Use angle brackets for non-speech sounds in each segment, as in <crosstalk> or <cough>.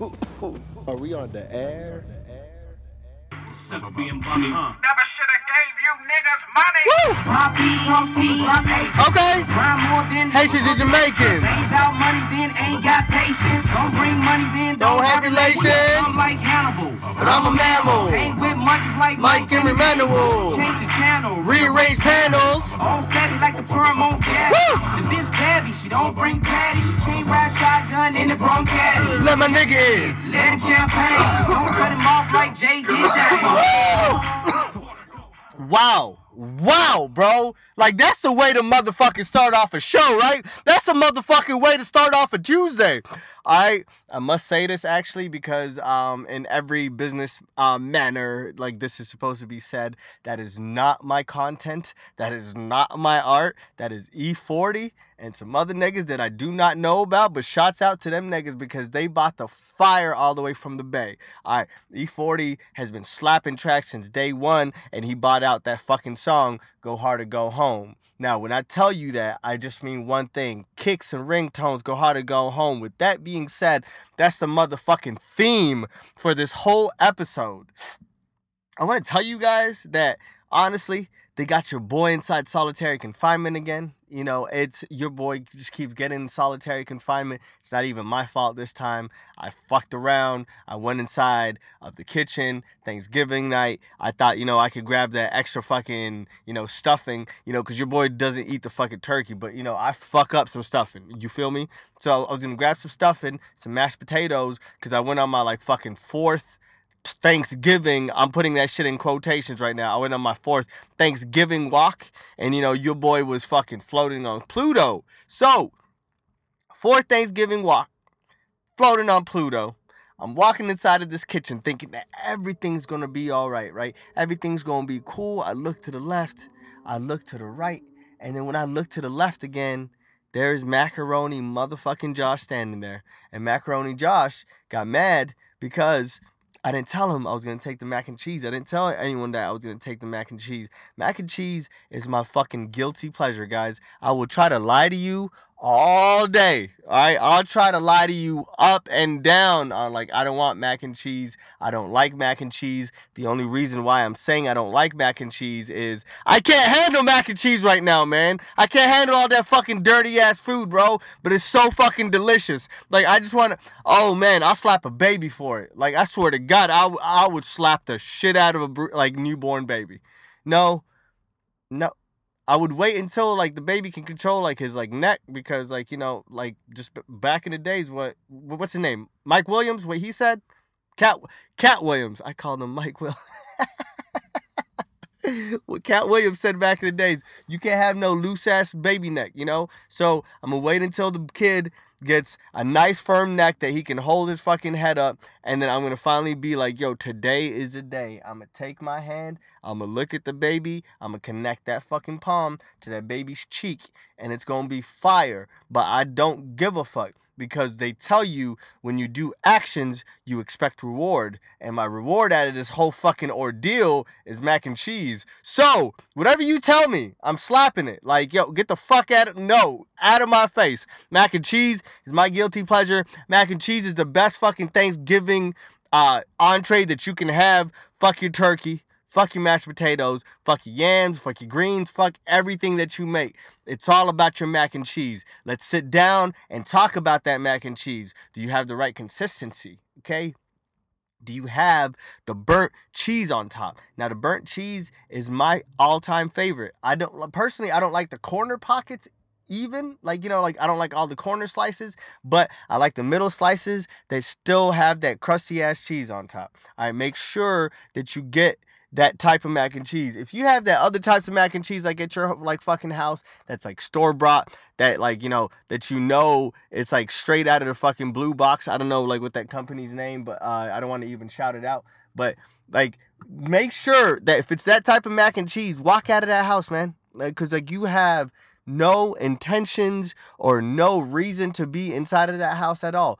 Are we on the air? Sucks being bummy, huh? Never should have you niggas money. My beat from T, my patience. Okay. Rhyme more than Haitians and Jamaicans. Ain't about money, then ain't got patience. Don't bring money, then Don't don't, have relations. I'm like Hannibal. But I'm a mammal. Hang with monkeys like Mike and Emmanuel. Change the channel. Rearrange panels. All savvy like the perm on gas. Woo! The bitch babby, she don't bring patty. She can't ride shotgun in the Bronx caddy. Let my nigga in. Let him champagne. Don't cut him off like Jay did that. Wow. Wow, bro. Like that's the way to motherfucking start off a show, right? That's a motherfucking way to start off a Tuesday. Alright. I must say this actually because um in every business uh, manner, like this is supposed to be said, that is not my content. That is not my art. That is E40 and some other niggas that I do not know about, but shots out to them niggas because they bought the fire all the way from the bay. Alright, E40 has been slapping tracks since day one, and he bought out that fucking song, Go Hard or Go Home. Now, when I tell you that, I just mean one thing. Kicks and ringtones go hard to go home. With that being said, that's the motherfucking theme for this whole episode. I want to tell you guys that honestly, they got your boy inside solitary confinement again. You know, it's your boy just keeps getting solitary confinement. It's not even my fault this time. I fucked around. I went inside of the kitchen Thanksgiving night. I thought, you know, I could grab that extra fucking, you know, stuffing, you know, because your boy doesn't eat the fucking turkey. But, you know, I fuck up some stuffing. You feel me? So I was going to grab some stuffing, some mashed potatoes, because I went on my like fucking fourth Thanksgiving. I'm putting that shit in quotations right now. I went on my fourth Thanksgiving walk, and you know, your boy was fucking floating on Pluto. So, fourth Thanksgiving walk, floating on Pluto. I'm walking inside of this kitchen thinking that everything's gonna be all right, right? Everything's gonna be cool. I look to the left, I look to the right, and then when I look to the left again, there's Macaroni motherfucking Josh standing there. And Macaroni Josh got mad because I didn't tell him I was gonna take the mac and cheese. I didn't tell anyone that I was gonna take the mac and cheese. Mac and cheese is my fucking guilty pleasure, guys. I will try to lie to you all day. Alright? I'll try to lie to you up and down on like I don't want mac and cheese. I don't like mac and cheese. The only reason why I'm saying I don't like mac and cheese is I can't handle mac and cheese right now, man. I can't handle all that fucking dirty ass food, bro. But it's so fucking delicious. Like I just want to. Oh man, I'll slap a baby for it. Like I swear to God, I, w- I would slap the shit out of a br- like newborn baby. No, no. I would wait until like the baby can control like his like neck because like you know like just back in the days what what's his name? Mike Williams what he said? Katt Katt Williams. I called him Mike Will <laughs> what Katt Williams said back in the days. You can't have no loose ass baby neck you know? So I'm gonna wait until the kid gets a nice firm neck that he can hold his fucking head up and then I'm gonna finally be like yo today is the day. I'm gonna take my hand I'm gonna look at the baby I'm gonna connect that fucking palm to that baby's cheek and it's gonna be fire but I don't give a fuck because they tell you when you do actions you expect reward. And my reward out of this whole fucking ordeal is mac and cheese. So whatever you tell me i'm slapping it. Like yo get the fuck out of no out of my face. Mac and cheese is my guilty pleasure. Mac and cheese is the best fucking thanksgiving uh entree that you can have. Fuck your turkey Fuck your mashed potatoes, fuck your yams, fuck your greens, fuck everything that you make. It's all about your mac and cheese. Let's sit down and talk about that mac and cheese. Do you have the right consistency? Okay? Do you have the burnt cheese on top? Now the burnt cheese is my all-time favorite. I don't personally I don't like the corner pockets even like you know like I don't like all the corner slices, but I like the middle slices that still have that crusty ass cheese on top. All right, make sure that you get that type of mac and cheese. If you have that other types of mac and cheese like at your like fucking house, that's like store bought, that like you know that you know it's like straight out of the fucking blue box. I don't know like what that company's name, but uh, I don't want to even shout it out. But like, make sure that if it's that type of mac and cheese, walk out of that house, man. Like, cause like you have no intentions or no reason to be inside of that house at all.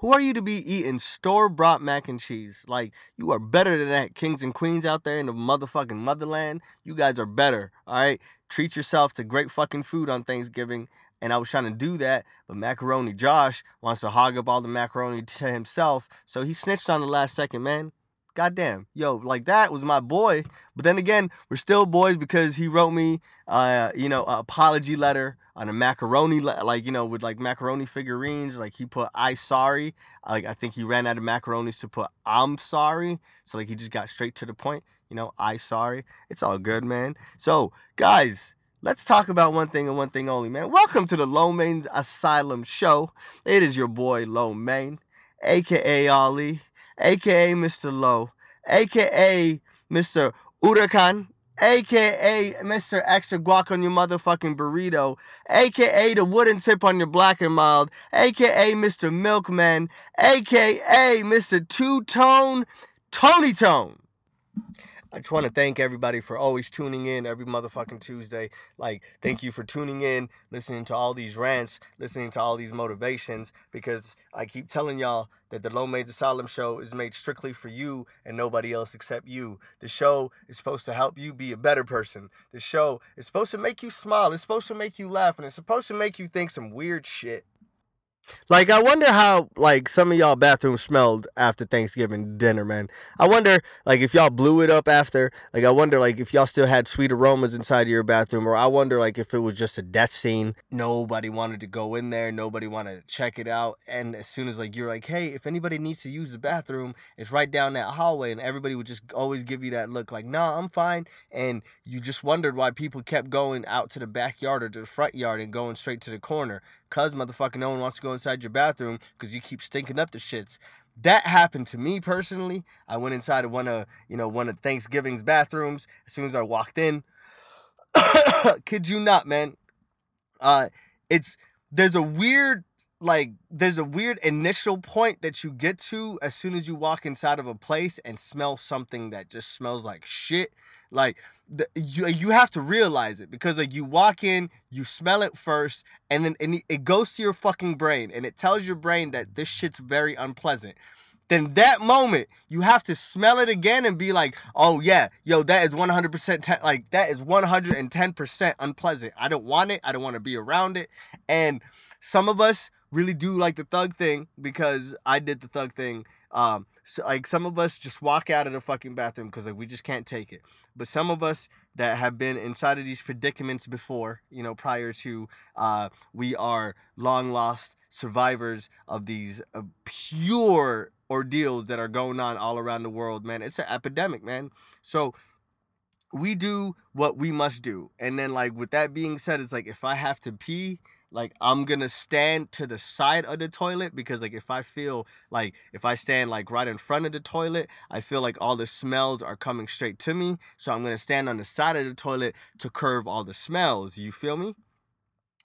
Who are you to be eating store bought mac and cheese? Like, you are better than that, kings and queens out there in the motherfucking motherland. You guys are better, all right? Treat yourself to great fucking food on Thanksgiving. and I was trying to do that, but Macaroni Josh wants to hog up all the macaroni to himself, so he snitched on the last second, man. Goddamn, yo, like that was my boy. But then again, we're still boys because he wrote me, uh, you know, an apology letter on a macaroni, like you know, with like macaroni figurines. Like he put "I sorry." Like I think he ran out of macaronis to put "I'm sorry," so like he just got straight to the point. You know, "I sorry." It's all good, man. So guys. Let's talk about one thing and one thing only, man. Welcome to the Low Main Asylum Show. It is your boy Low Main, aka Ali, aka Mr. Low, aka Mr. Urakan, aka Mr. Extra Guac on your motherfucking burrito, aka the wooden tip on your black and mild, aka Mr. Milkman, aka Mr. Two Tone, Tony Tone. I just want to thank everybody for always tuning in every motherfucking Tuesday. Like, thank you for tuning in, listening to all these rants, listening to all these motivations, because I keep telling y'all that the Low Mains Asylum show is made strictly for you and nobody else except you. The show is supposed to help you be a better person. The show is supposed to make you smile. It's supposed to make you laugh, and it's supposed to make you think some weird shit. Like I wonder how like some of y'all bathrooms smelled after Thanksgiving dinner, man. I wonder like if y'all blew it up after. Like I wonder like if y'all still had sweet aromas inside of your bathroom, or I wonder like if it was just a death scene. Nobody wanted to go in there. Nobody wanted to check it out. And as soon as like you're like, hey, if anybody needs to use the bathroom, it's right down that hallway, and everybody would just always give you that look like, nah, I'm fine. And you just wondered why people kept going out to the backyard or to the front yard and going straight to the corner. Cause motherfucking no one wants to go inside your bathroom because you keep stinking up the shits. That happened to me personally. I went inside of one of you know one of Thanksgiving's bathrooms as soon as I walked in. <coughs> Kid you not, man. Uh, it's there's a weird like there's a weird initial point that you get to as soon as you walk inside of a place and smell something that just smells like shit like the, you you have to realize it because like you walk in you smell it first and then and it goes to your fucking brain and it tells your brain that this shit's very unpleasant then that moment you have to smell it again and be like, oh yeah, yo, that is 100% te- like that is 110% unpleasant. I don't want it. I don't want to be around it. And some of us really do like the thug thing because I did the thug thing. Um, so like some of us just walk out of the fucking bathroom because like we just can't take it. But some of us that have been inside of these predicaments before, you know, prior to, uh, we are long lost survivors of these uh, pure ordeals that are going on all around the world, man. It's an epidemic, man. So we do what we must do. And then like with that being said, it's like if I have to pee, like I'm gonna stand to the side of the toilet because like if I feel like if I stand like right in front of the toilet, I feel like all the smells are coming straight to me. So I'm gonna stand on the side of the toilet to curve all the smells. You feel me?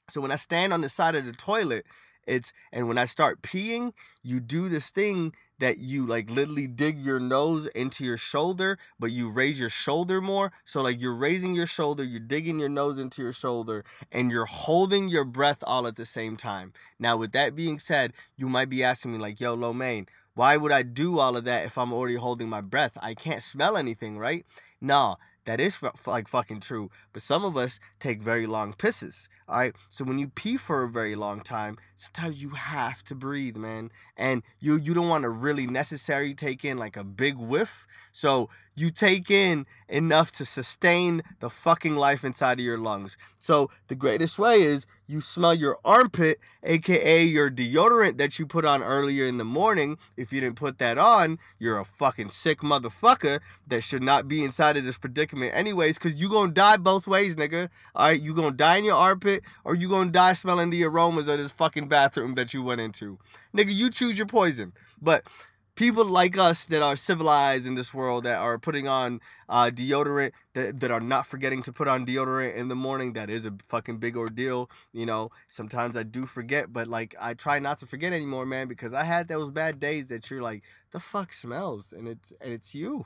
So when I stand on the side of the toilet, it's and when I start peeing, you do this thing that you like literally dig your nose into your shoulder, but you raise your shoulder more. So like you're raising your shoulder, you're digging your nose into your shoulder, and you're holding your breath all at the same time. Now, with that being said, you might be asking me like, "Yo, Lo Main, why would I do all of that if I'm already holding my breath? I can't smell anything, right?" No, that is f- like fucking true. But some of us take very long pisses. All right. So when you pee for a very long time, sometimes you have to breathe, man. And you you don't want to really necessarily take in like a big whiff. So you take in enough to sustain the fucking life inside of your lungs. So the greatest way is you smell your armpit, aka your deodorant that you put on earlier in the morning. If you didn't put that on, you're a fucking sick motherfucker that should not be inside of this predicament anyways, cause you gonna die both ways, nigga. Alright, you gonna die in your armpit or you gonna die smelling the aromas of this fucking bathroom that you went into. Nigga, you choose your poison. But people like us that are civilized in this world that are putting on uh, deodorant that, that are not forgetting to put on deodorant in the morning that is a fucking big ordeal you know? Sometimes i do forget but like i try not to forget anymore man because i had those bad days that you're like the fuck smells? And it's and it's you.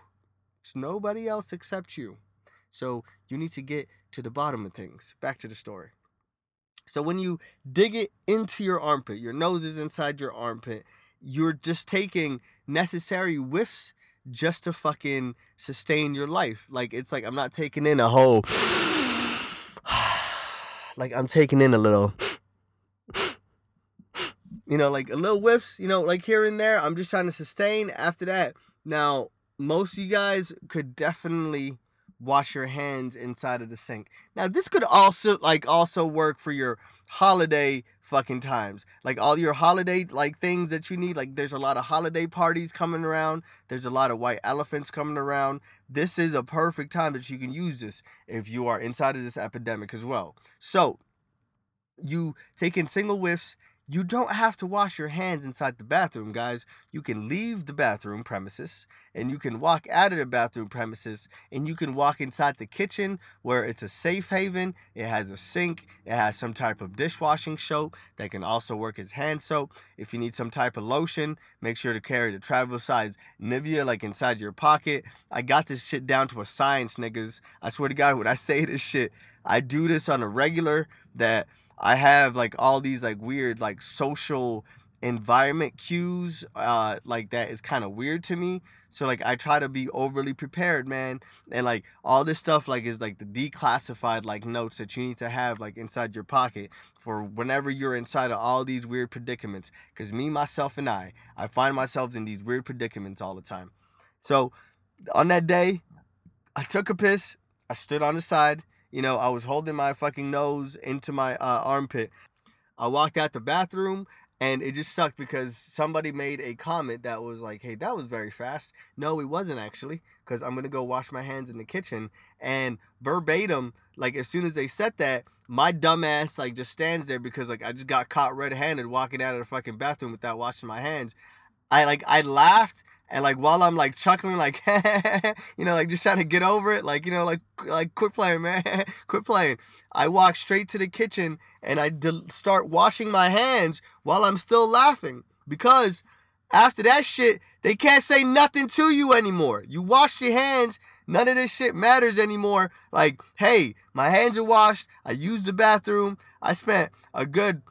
It's nobody else except you. So you need to get to the bottom of things. Back to the story. So when you dig it into your armpit your nose is inside your armpit you're just taking necessary whiffs just to fucking sustain your life. Like it's like I'm not taking in a whole <sighs> like I'm taking in a little you know, like a little whiffs, you know, like here and there. I'm just trying to sustain after that. Now, most of you guys could definitely wash your hands inside of the sink. Now, this could also like also work for your holiday fucking times. Like all your holiday like things that you need. Like there's a lot of holiday parties coming around. There's a lot of white elephants coming around. This is a perfect time that you can use this if you are inside of this epidemic as well. So, you take in single whiffs you don't have to wash your hands inside the bathroom, guys. You can leave the bathroom premises and you can walk out of the bathroom premises and you can walk inside the kitchen where it's a safe haven. It has a sink, it has some type of dishwashing soap that can also work as hand soap. If you need some type of lotion, make sure to carry the travel size Nivea like inside your pocket. I got this shit down to a science, niggas. I swear to God, when I <laughs> say this shit, I do this on a regular that I have like all these like weird like social environment cues uh like that is kind of weird to me. So like i try to be overly prepared man and like all this stuff like is like the declassified like notes that you need to have like inside your pocket for whenever you're inside of all these weird predicaments. Because me myself and i i find myself in these weird predicaments all the time. So on that day i took a piss i stood on the side you know, I was holding my fucking nose into my uh, armpit. I walked out the bathroom and it just sucked because somebody made a comment that was like, hey, that was very fast. No, it wasn't actually because I'm going to go wash my hands in the kitchen. And verbatim, like as soon as they said that, my dumbass like just stands there because like I just got caught red-handed walking out of the fucking bathroom without washing my hands. I like I laughed and like while I'm like chuckling, like <laughs> you know, like just trying to get over it, like you know, like like quit playing, man, <laughs> quit playing. I walk straight to the kitchen and I de- start washing my hands while I'm still laughing because after that shit, they can't say nothing to you anymore. You washed your hands. None of this shit matters anymore. Like, hey, my hands are washed. I used the bathroom. I spent a good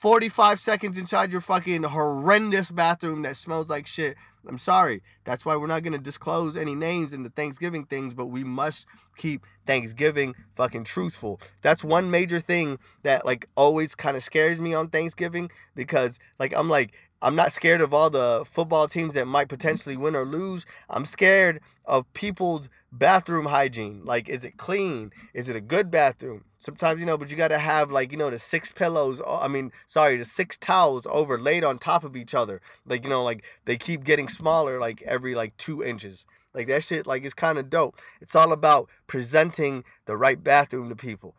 45 seconds inside your fucking horrendous bathroom that smells like shit. I'm sorry. That's why we're not going to disclose any names in the Thanksgiving things, but we must keep Thanksgiving fucking truthful. That's one major thing that like always kind of scares me on Thanksgiving because like I'm like I'm not scared of all the football teams that might potentially win or lose. I'm scared of people's bathroom hygiene. Like, is it clean? Is it a good bathroom? Sometimes, you know, but you got to have, like, you know, the six pillows, I mean, sorry, the six towels overlaid on top of each other. Like, you know, like they keep getting smaller, like every, like, two inches. Like, that shit, like, it's kind of dope. It's all about presenting the right bathroom to people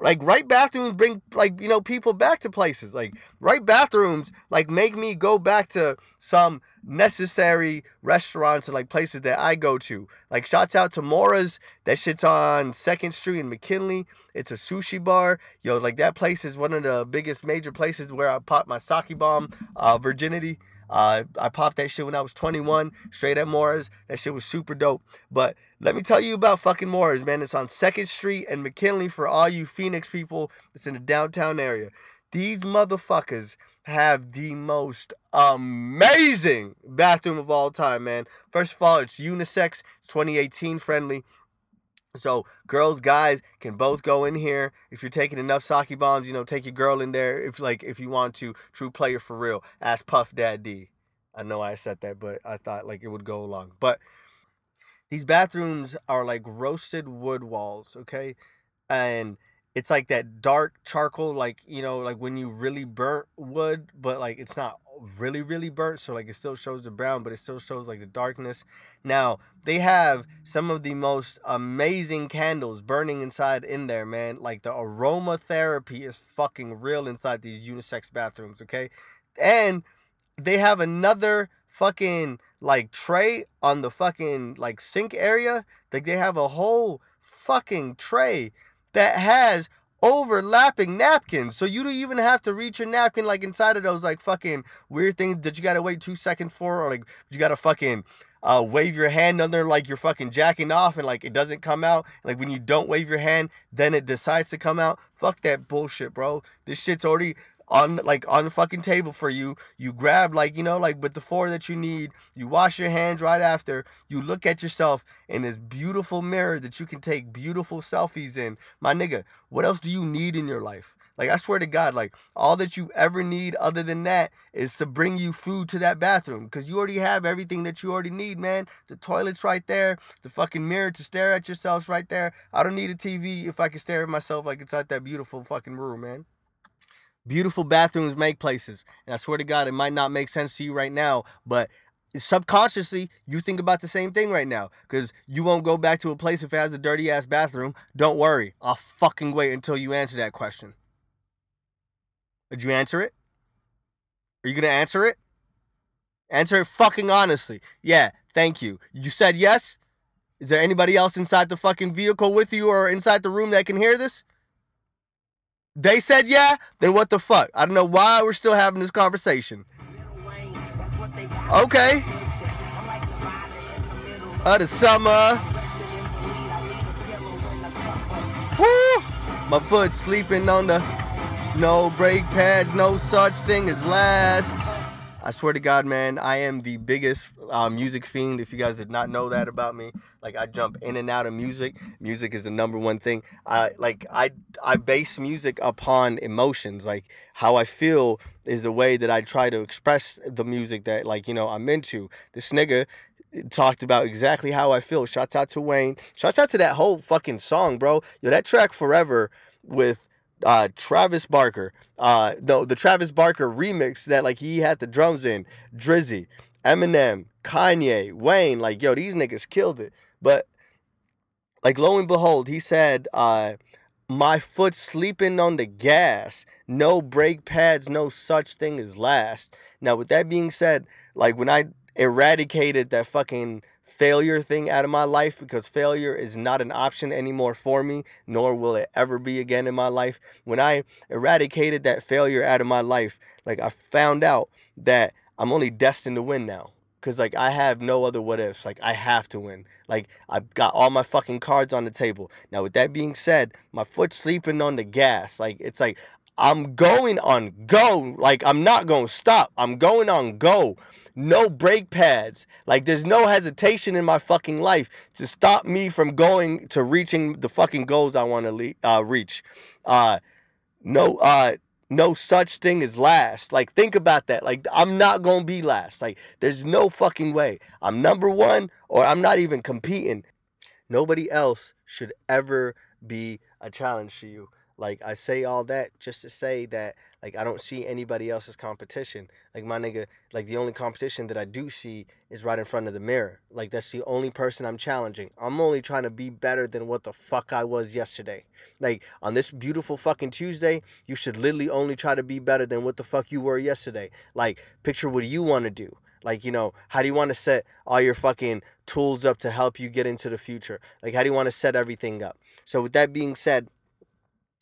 like right bathrooms bring like you know people back to places. Like right bathrooms like make me go back to some necessary restaurants and like places that I go to. Like shouts out to Moira's that shit's on 2nd Street in McKinley. It's a sushi bar. Yo like that place is one of the biggest major places where I popped my sake bomb uh, virginity uh, I popped that shit when I was 21, straight at Moira's. That shit was super dope. But let me tell you about fucking Moira's, man. It's on 2nd Street and McKinley for all you Phoenix people. It's in the downtown area. These motherfuckers have the most amazing bathroom of all time, man. First of all, it's unisex, it's 2018 friendly. So girls, guys can both go in here. If you're taking enough sake bombs, you know, take your girl in there. If like if you want to, true player for real. Ask Puff Dad D. I know I said that, but I thought like it would go along. But these bathrooms are like roasted wood walls, okay? And it's like that dark charcoal, like you know, like when you really burnt wood, but like it's not really really burnt so like it still shows the brown but it still shows like the darkness. Now they have some of the most amazing candles burning inside in there man. Like the aromatherapy is fucking real inside these unisex bathrooms okay? And they have another fucking like tray on the fucking like sink area. Like they have a whole fucking tray that has overlapping napkins. So you don't even have to reach your napkin like inside of those like fucking weird things that you gotta wait two seconds for, or like you gotta fucking uh, wave your hand under like you're fucking jacking off and like it doesn't come out. Like when you don't wave your hand, then it decides to come out. Fuck that bullshit, bro. This shit's already on like on the fucking table for you. You grab like you know like with the four that you need. You wash your hands right after. You look at yourself in this beautiful mirror that you can take beautiful selfies in. My nigga, what else do you need in your life? Like I swear to God, like all that you ever need other than that is to bring you food to that bathroom because you already have everything that you already need, man. The toilet's right there, the fucking mirror to stare at yourselves right there. I don't need a TV if I can stare at myself like inside that beautiful fucking room, man. Beautiful bathrooms make places. And I swear to God, it might not make sense to you right now, but subconsciously you think about the same thing right now because you won't go back to a place if it has a dirty ass bathroom. Don't worry i'll fucking wait until you answer that question. Did you answer it? Are you gonna answer it? Answer it fucking honestly. Yeah thank you. You said yes? Is there anybody else inside the fucking vehicle with you or inside the room that can hear this they said yeah then what the fuck i don't know why we're still having this conversation Okay. Of the summer. Woo! My foot sleeping on the no brake pads, no such thing as last. I swear to God, man, I am the biggest uh, music fiend. If you guys did not know that about me, like I jump in and out of music. Music is the number one thing. I like I I base music upon emotions. Like how I feel is a way that I try to express the music that like you know I'm into. This nigga talked about exactly how I feel. Shouts out to Wayne. Shouts out to that whole fucking song, bro. Yo, that track Forever with uh Travis Barker. Uh the the Travis Barker remix that like he had the drums in, Drizzy, Eminem, Kanye, Wayne, like yo, these niggas killed it. But like lo and behold, he said, uh, my foot sleeping on the gas, no brake pads, no such thing as last. Now, with that being said, like when I eradicated that fucking failure thing out of my life because failure is not an option anymore for me, nor will it ever be again in my life. When I eradicated that failure out of my life, like I found out that I'm only destined to win now. Cause like I have no other what ifs. Like I have to win. Like I've got all my fucking cards on the table. Now with that being said, my foot sleeping on the gas. Like it's like I'm going on go. Like I'm not gonna stop. I'm going on go. No brake pads. Like there's no hesitation in my fucking life to stop me from going to reaching the fucking goals I want to le- uh, reach. Uh, no, uh, no such thing as last. Like think about that. Like I'm not going to be last. Like there's no fucking way. I'm number 1 or I'm not even competing. Nobody else should ever be a challenge to you. Like I say all that just to say that like I don't see anybody else's competition. Like my nigga, like the only competition that I do see is right in front of the mirror. Like that's the only person I'm challenging. I'm only trying to be better than what the fuck I was yesterday. Like on this beautiful fucking Tuesday, you should literally only try to be better than what the fuck you were yesterday. Like picture what do you want to do. Like, you know, how do you want to set all your fucking tools up to help you get into the future? Like, how do you want to set everything up? So, with that being said,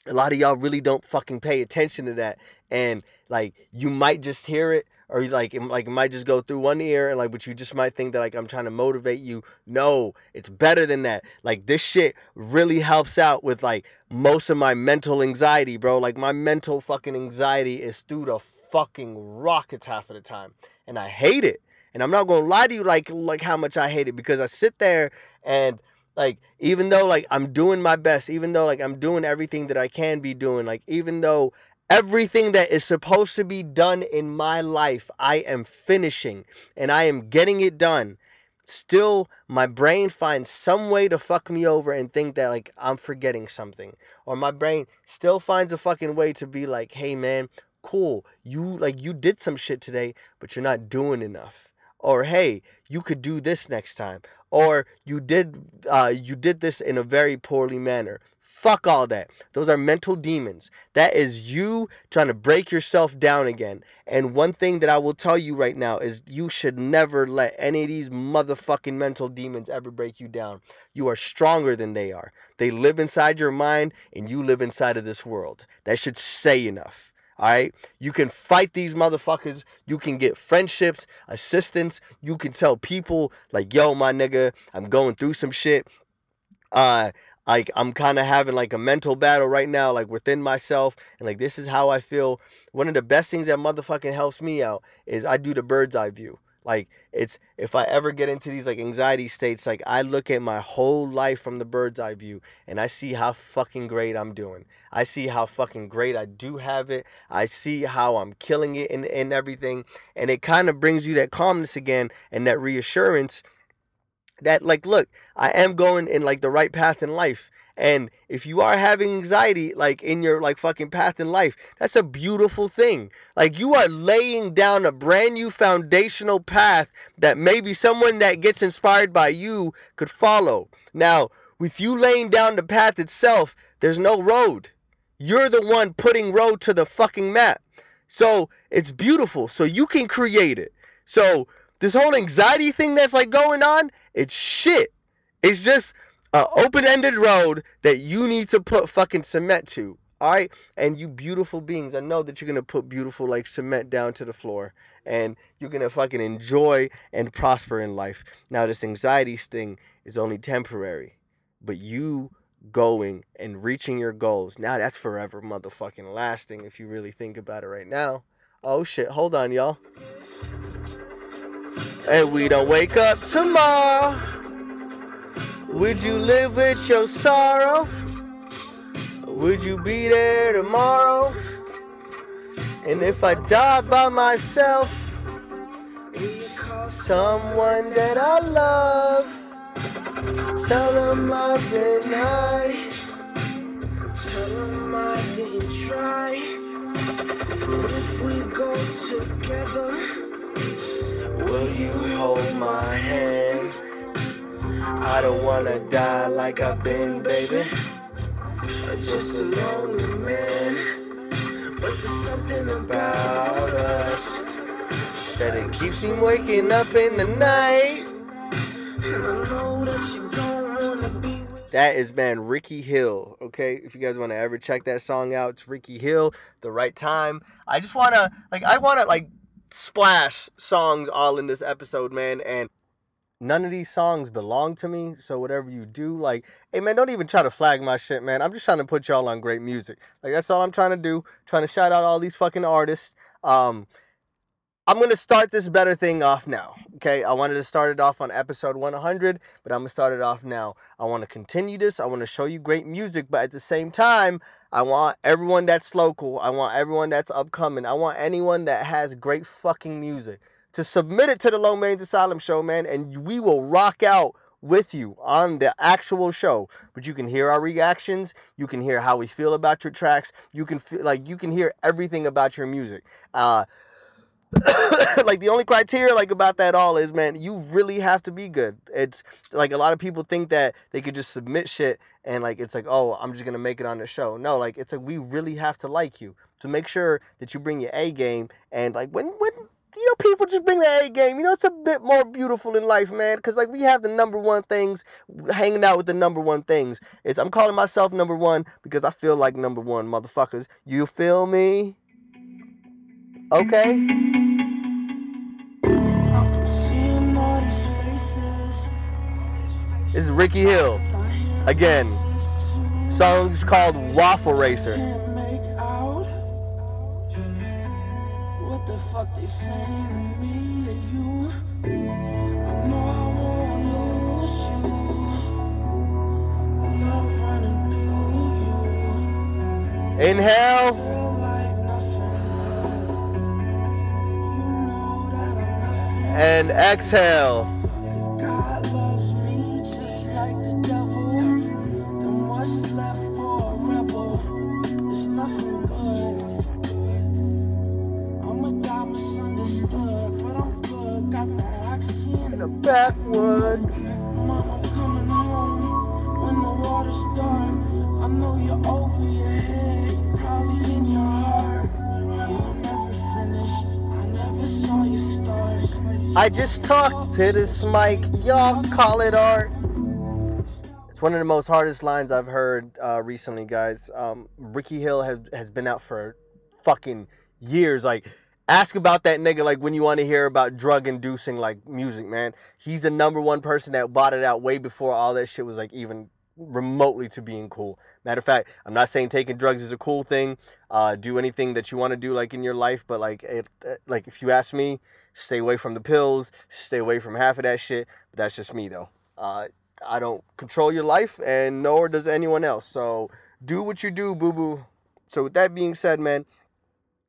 a lot of y'all really don't fucking pay attention to that. And like you might just hear it or like it, like it might just go through one ear and like but you just might think that like I'm trying to motivate you. No it's better than that. Like this shit really helps out with like most of my mental anxiety bro. Like my mental fucking anxiety is through the fucking rockets half of the time and I hate it. And I'm not gonna lie to you like like how much I hate it because I sit there and like even though like I'm doing my best, even though like I'm doing everything that I can be doing, like even though everything that is supposed to be done in my life, I am finishing and I am getting it done. Still, my brain finds some way to fuck me over and think that like I'm forgetting something. Or my brain still finds a fucking way to be like, hey man, cool, you like you did some shit today, but you're not doing enough. Or hey, you could do this next time or you did uh, you did this in a very poorly manner. Fuck all that. Those are mental demons. That is you trying to break yourself down again. And one thing that I will tell you right now is you should never let any of these motherfucking mental demons ever break you down. You are stronger than they are. They live inside your mind and you live inside of this world. That should say enough. All right. You can fight these motherfuckers. You can get friendships, assistance. You can tell people like, yo, my nigga, I'm going through some shit. Uh, like I'm kind of having like a mental battle right now, like within myself, and like this is how I feel. One of the best things that motherfucking helps me out is I do the bird's eye view. Like it's if I ever get into these like anxiety states, like I look at my whole life from the bird's eye view and I see how fucking great I'm doing. I see how fucking great I do have it. I see how I'm killing it and, and everything. And it kind of brings you that calmness again and that reassurance that like look, I am going in like the right path in life. And if you are having anxiety, like in your like fucking path in life, that's a beautiful thing. Like you are laying down a brand new foundational path that maybe someone that gets inspired by you could follow. Now, with you laying down the path itself, there's no road. You're the one putting road to the fucking map. So it's beautiful. So you can create it. So this whole anxiety thing that's like going on, it's shit. It's just a open-ended road that you need to put fucking cement to. All right, and you beautiful beings, I know that you're gonna put beautiful like cement down to the floor, and you're gonna fucking enjoy and prosper in life. Now, this anxiety thing is only temporary, but you going and reaching your goals, now that's forever motherfucking lasting. If you really think about it right now. Oh shit, hold on, y'all. And we don't wake up tomorrow. Would you live with your sorrow? Would you be there tomorrow? And if I die by myself, someone that I love, tell them I've been high. Tell them I didn't try. But if we go together, Will you hold my hand? I don't wanna die like I've been, baby. I just a lonely man. But there's something About us that it keeps me waking up in the night. That That is man Ricky Hil. Okay, if you guys want to ever check that song out, it's Ricky Hil. The right time. I just wanna like I wanna like splash songs all in this episode, man. And none of these songs belong to me. So whatever you do, like, hey man, don't even try to flag my shit, man. I'm just trying to put y'all on great music. Like that's all I'm trying to do. Trying to shout out all these fucking artists. Um. I'm gonna start this better thing off now. Okay, I wanted to start it off on episode 100, but I'm gonna start it off now. I want to continue this. I want to show you great music, but at the same time, I want everyone that's local. I want everyone that's upcoming. I want anyone that has great fucking music to submit it to the Low Mains Asylum show, man, and we will rock out with you on the actual show. But you can hear our reactions. You can hear how we feel about your tracks. You can feel like you can hear everything about your music. Uh, <coughs> like the only criteria like about that all is man you really have to be good it's like a lot of people think that they could just submit shit and like it's like oh i'm just gonna make it on the show no like it's like we really have to like you to make sure that you bring your a game and like when when you know people just bring the a game you know it's a bit more beautiful in life man because like we have the number one things hanging out with the number one things it's i'm calling myself number one because i feel like number one motherfuckers you feel me okay I'm seeing all these faces. This is Ricky Hil. Again. Song's called Waffle Racer. The fuck they saying to me or you. I know I won't lose you. I love running through you. Inhale like nothing. You know that I'm nothing. and exhale. Just talk to this mic. Y'all call it art. It's one of the most hardest lines I've heard uh, recently, guys. Um, Ricky Hil has, has been out for fucking years. Like, ask about that nigga like when you want to hear about drug inducing like music, man. He's the number one person that bought it out way before all that shit was like even remotely to being cool. Matter of fact, I'm not saying taking drugs is a cool thing. Uh, do anything that you want to do like in your life, but like it, uh, like if you ask me, stay away from the pills, stay away from half of that shit. But that's just me though. Uh, I don't control your life, and nor does anyone else. So do what you do, boo boo. So with that being said, man,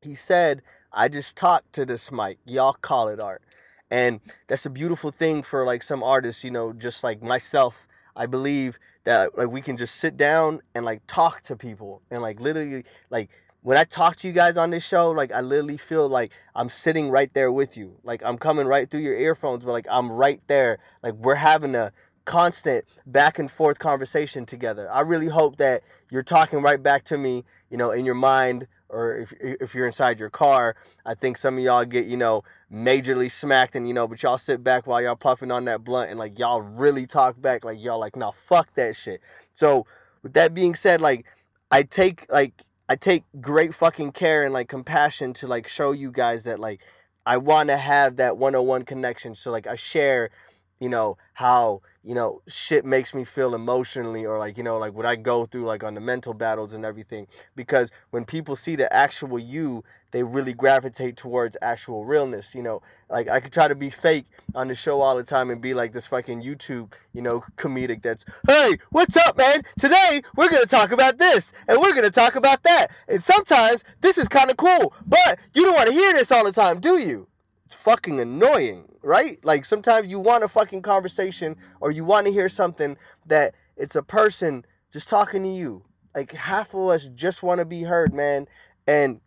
he said, I just talked to this mic. Y'all call it art. And that's a beautiful thing for like some artists, you know, just like myself. I believe that like we can just sit down and like talk to people and like literally like when I talk to you guys on this show, like I literally feel like I'm sitting right there with you. Like I'm coming right through your earphones, but like I'm right there. Like we're having a constant back and forth conversation together. I really hope that you're talking right back to me, you know, in your mind or if if you're inside your car. I think some of y'all get, you know, majorly smacked and you know, but y'all sit back while y'all puffing on that blunt and like y'all really talk back like y'all like, "Nah, fuck that shit." So, with that being said, like I take like I take great fucking care and like compassion to like show you guys that like I want to have that 101 connection. So like I share you know how you know shit makes me feel emotionally or like you know like what i go through like on the mental battles and everything. Because when people see the actual you they really gravitate towards actual realness you know. Like i could try to be fake on the show all the time and be like this fucking youtube you know comedic that's hey what's up man? Today we're gonna talk about this and we're gonna talk about that. And sometimes this is kind of cool but you don't want to hear this all the time do you fucking annoying, right? Like sometimes you want a fucking conversation or you want to hear something that it's a person just talking to you. Like half of us just want to be heard, man. And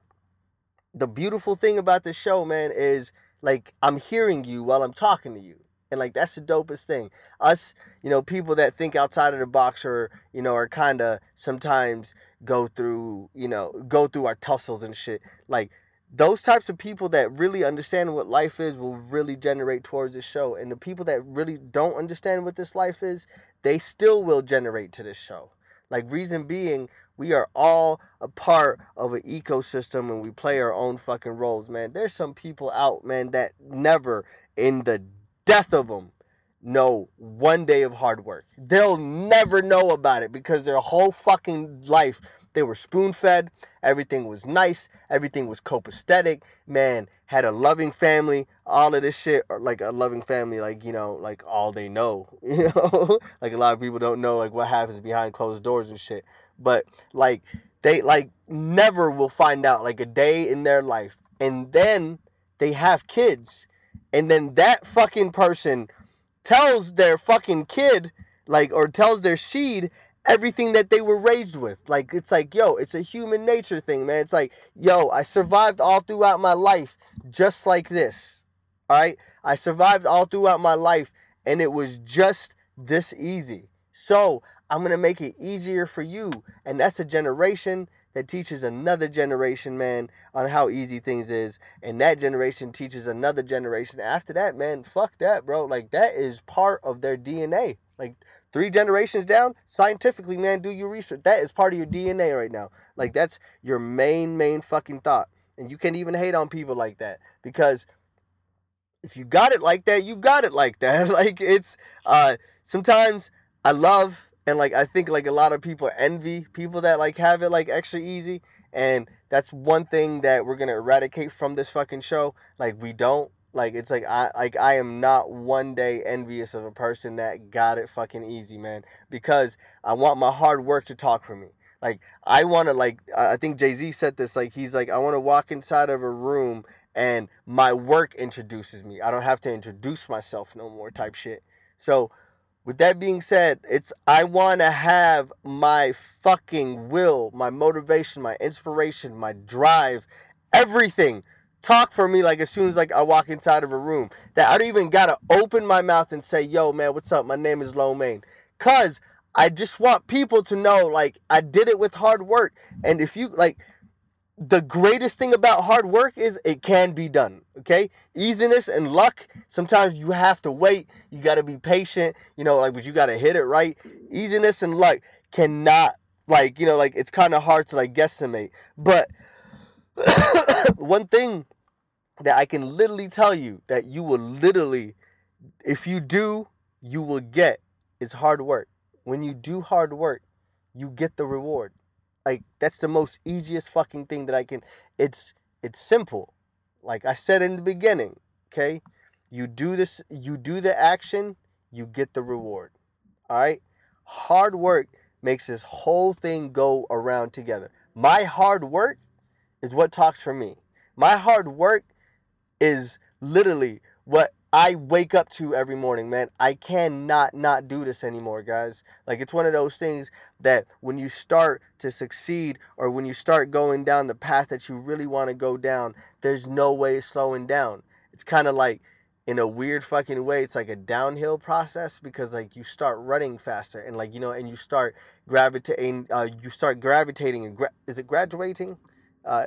the beautiful thing about this show, man, is like I'm hearing you while I'm talking to you. And like that's the dopest thing. Us, you know, people that think outside of the box or, you know, are kind of sometimes go through, you know, go through our tussles and shit. Like those types of people that really understand what life is will really generate towards this show. And the people that really don't understand what this life is, they still will generate to this show. Like, reason being, we are all a part of an ecosystem and we play our own fucking roles, man. There's some people out, man, that never, in the death of them, know one day of hard work. They'll never know about it because their whole fucking life they were spoon fed. Everything was nice. Everything was copacetic. Man, had a loving family. All of this shit, like a loving family, like, you know, like all they know. <laughs> You know? like a lot of people don't know, like, what happens behind closed doors and shit. But, like, they, like, never will find out, like, a day in their life. And then they have kids. And then that fucking person tells their fucking kid, like, or tells their seed, everything that they were raised with. Like it's like, yo, it's a human nature thing, man. It's like, yo, I survived all throughout my life just like this. All right? I survived all throughout my life and it was just this easy. So, I'm going to make it easier for you. And that's a generation that teaches another generation, man, on how easy things is. And that generation teaches another generation. After that, man, fuck that, bro. Like that is part of their DNA. Like three generations down, scientifically, man, do your research. That is part of your DNA right now. Like that's your main, main fucking thought. And you can't even hate on people like that because if you got it like that, you got it like that. <laughs> like it's uh sometimes I love and like I think like a lot of people envy people that like have it like extra easy and that's one thing that we're going to eradicate from this fucking show. Like we don't like it's like I like I am not one day envious of a person that got it fucking easy, man. Because I want my hard work to talk for me. Like I want to like I think Jay Z said this. Like he's like I want to walk inside of a room and my work introduces me. I don't have to introduce myself no more. Type shit. So with that being said, it's I want to have my fucking will, my motivation, my inspiration, my drive, everything talk for me like as soon as like I walk inside of a room. That I don't even gotta open my mouth and say, yo man, what's up? My name is Lo Mein. Cause I just want people to know like I did it with hard work. And if you like the greatest thing about hard work is it can be done. Okay, easiness and luck. Sometimes you have to wait. You got to be patient. You know, like, but you got to hit it right. Easiness and luck cannot, like, you know, like it's kind of hard to like guesstimate. But <coughs> one thing that I can literally tell you that you will literally, if you do, you will get is hard work. when you do hard work, you get the reward. Like that's the most easiest fucking thing that I can it's it's simple. Like I said in the beginning, okay? You do this you do the action, you get the reward. All right? Hard work makes this whole thing go around together. My hard work is what talks for me. My hard work is literally what I wake up to every morning, man. I cannot not do this anymore, guys. Like it's one of those things that when you start to succeed or when you start going down the path that you really want to go down, there's no way slowing down. It's kind of like in a weird fucking way, it's like a downhill process because like you start running faster and like you know, and you start gravitating. Uh, you start gravitating and gra- is it graduating? Uh,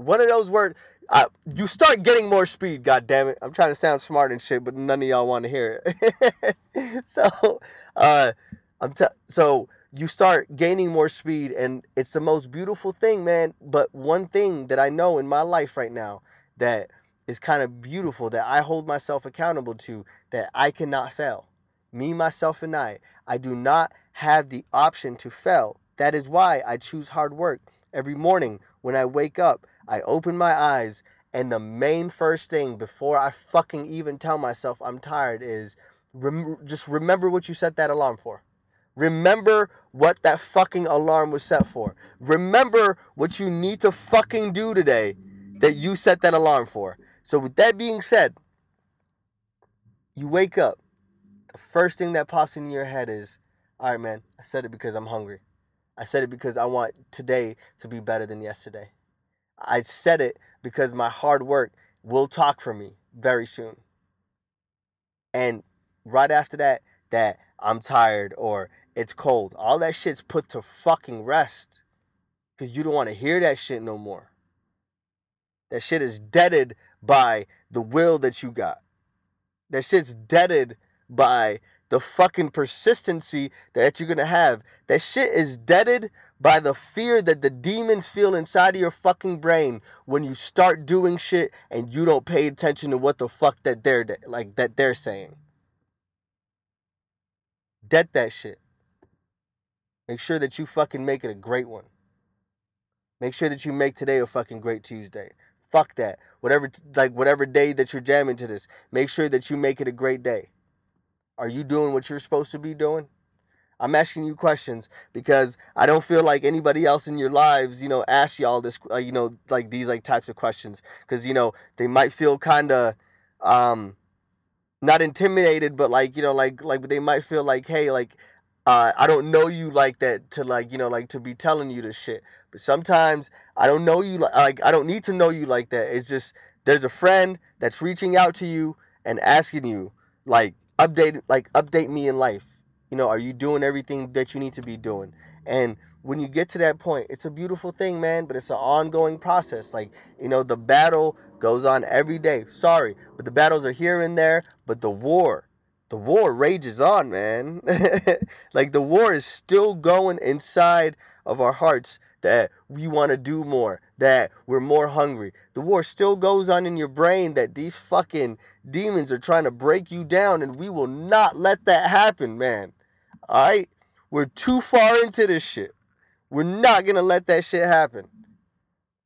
one of those words. Uh, you start getting more speed. God damn it! I'm trying to sound smart and shit, but none of y'all want to hear it. <laughs> so, uh, I'm t- so you start gaining more speed, and it's the most beautiful thing, man. But one thing that I know in my life right now that is kind of beautiful that I hold myself accountable to that I cannot fail. Me, myself, and I. I do not have the option to fail. That is why I choose hard work. Every morning when I wake up, I open my eyes, and the main first thing before I fucking even tell myself I'm tired is rem- just remember what you set that alarm for. Remember what that fucking alarm was set for. Remember what you need to fucking do today that you set that alarm for. So, with that being said, you wake up. The first thing that pops into your head is, all right, man, I said it because I'm hungry. I said it because I want today to be better than yesterday. I said it because my hard work will talk for me very soon. And right after that, that I'm tired or it's cold. All that shit's put to fucking rest. Because you don't want to hear that shit no more. That shit is deaded by the will that you got. That shit's deaded by the fucking persistency that you're gonna have. That shit is deaded by the fear that the demons feel inside of your fucking brain when you start doing shit and you don't pay attention to what the fuck that they're like that they're saying. Dead that shit. Make sure that you fucking make it a great one. Make sure that you make today a fucking great Tuesday. Fuck that. Whatever like whatever day that you're jamming to this, make sure that you make it a great day. Are you doing what you're supposed to be doing? I'm asking you questions because I don't feel like anybody else in your lives, you know, ask y'all this, uh, you know, like these like types of questions because you know they might feel kind of, um, not intimidated, but like you know, like like they might feel like, hey, like uh, I don't know you like that to like you know like to be telling you this shit. But sometimes I don't know you like, like I don't need to know you like that. It's just there's a friend that's reaching out to you and asking you like update like update me in life. You know, are you doing everything that you need to be doing? And when you get to that point, it's a beautiful thing, man, but it's an ongoing process. Like, you know, the battle goes on every day. Sorry, but the battles are here and there, but the war the war rages on, man. <laughs> like the war is still going inside of our hearts that we want to do more, that we're more hungry. The war still goes on in your brain that these fucking demons are trying to break you down, and we will not let that happen, man. All right? We're too far into this shit. We're not going to let that shit happen.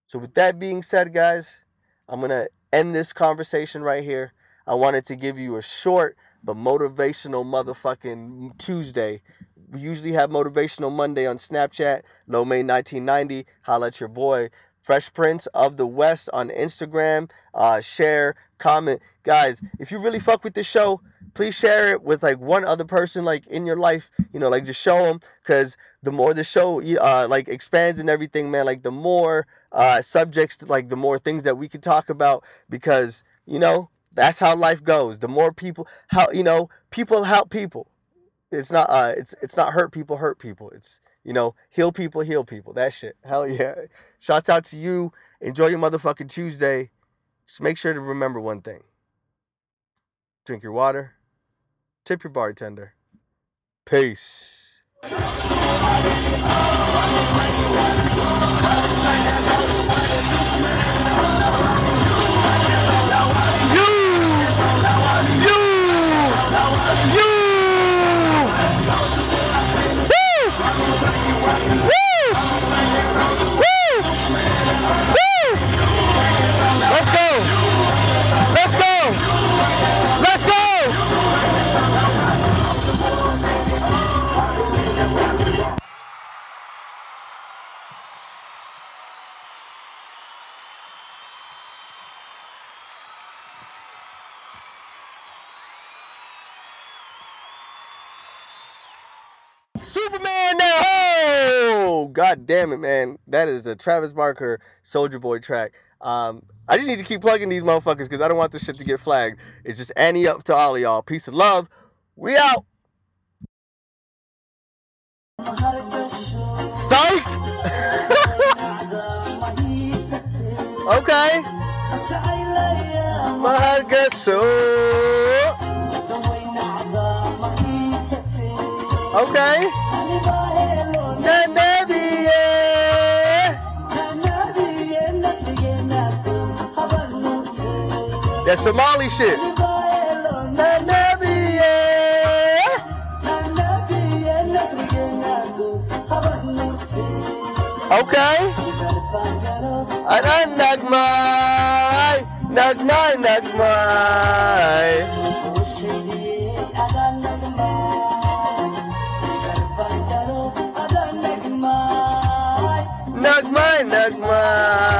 So, with that being said, guys, I'm going to end this conversation right here. I wanted to give you a short but motivational motherfucking Tuesday. We usually have motivational Monday on Snapchat, Low May 1990. Holla at your boy. Fresh Prince of the West on Instagram. Uh, share, comment. Guys, if you really fuck with this show, please share it with like one other person like in your life you know like just show them because the more the show uh like expands and everything man like the more uh subjects like the more things that we could talk about because you know that's how life goes. The more people how you know, people help people. It's not uh it's it's not hurt people hurt people. It's you know, heal people heal people. That shit. <laughs> Hell yeah. Shouts out to you. Enjoy your motherfucking Tuesday. Just make sure to remember one thing. Drink your water. Tip your bartender. Peace. God damn it, man. That is a Travis Barker Soulja Boy track. Um, I just need to keep plugging these motherfuckers because I don't want this shit to get flagged. It's just Annie up to all of y'all. Peace and love. We out. Psych. <laughs> okay. Okay. That Somali shit. Okay. Anan. Nagmay, nagmay.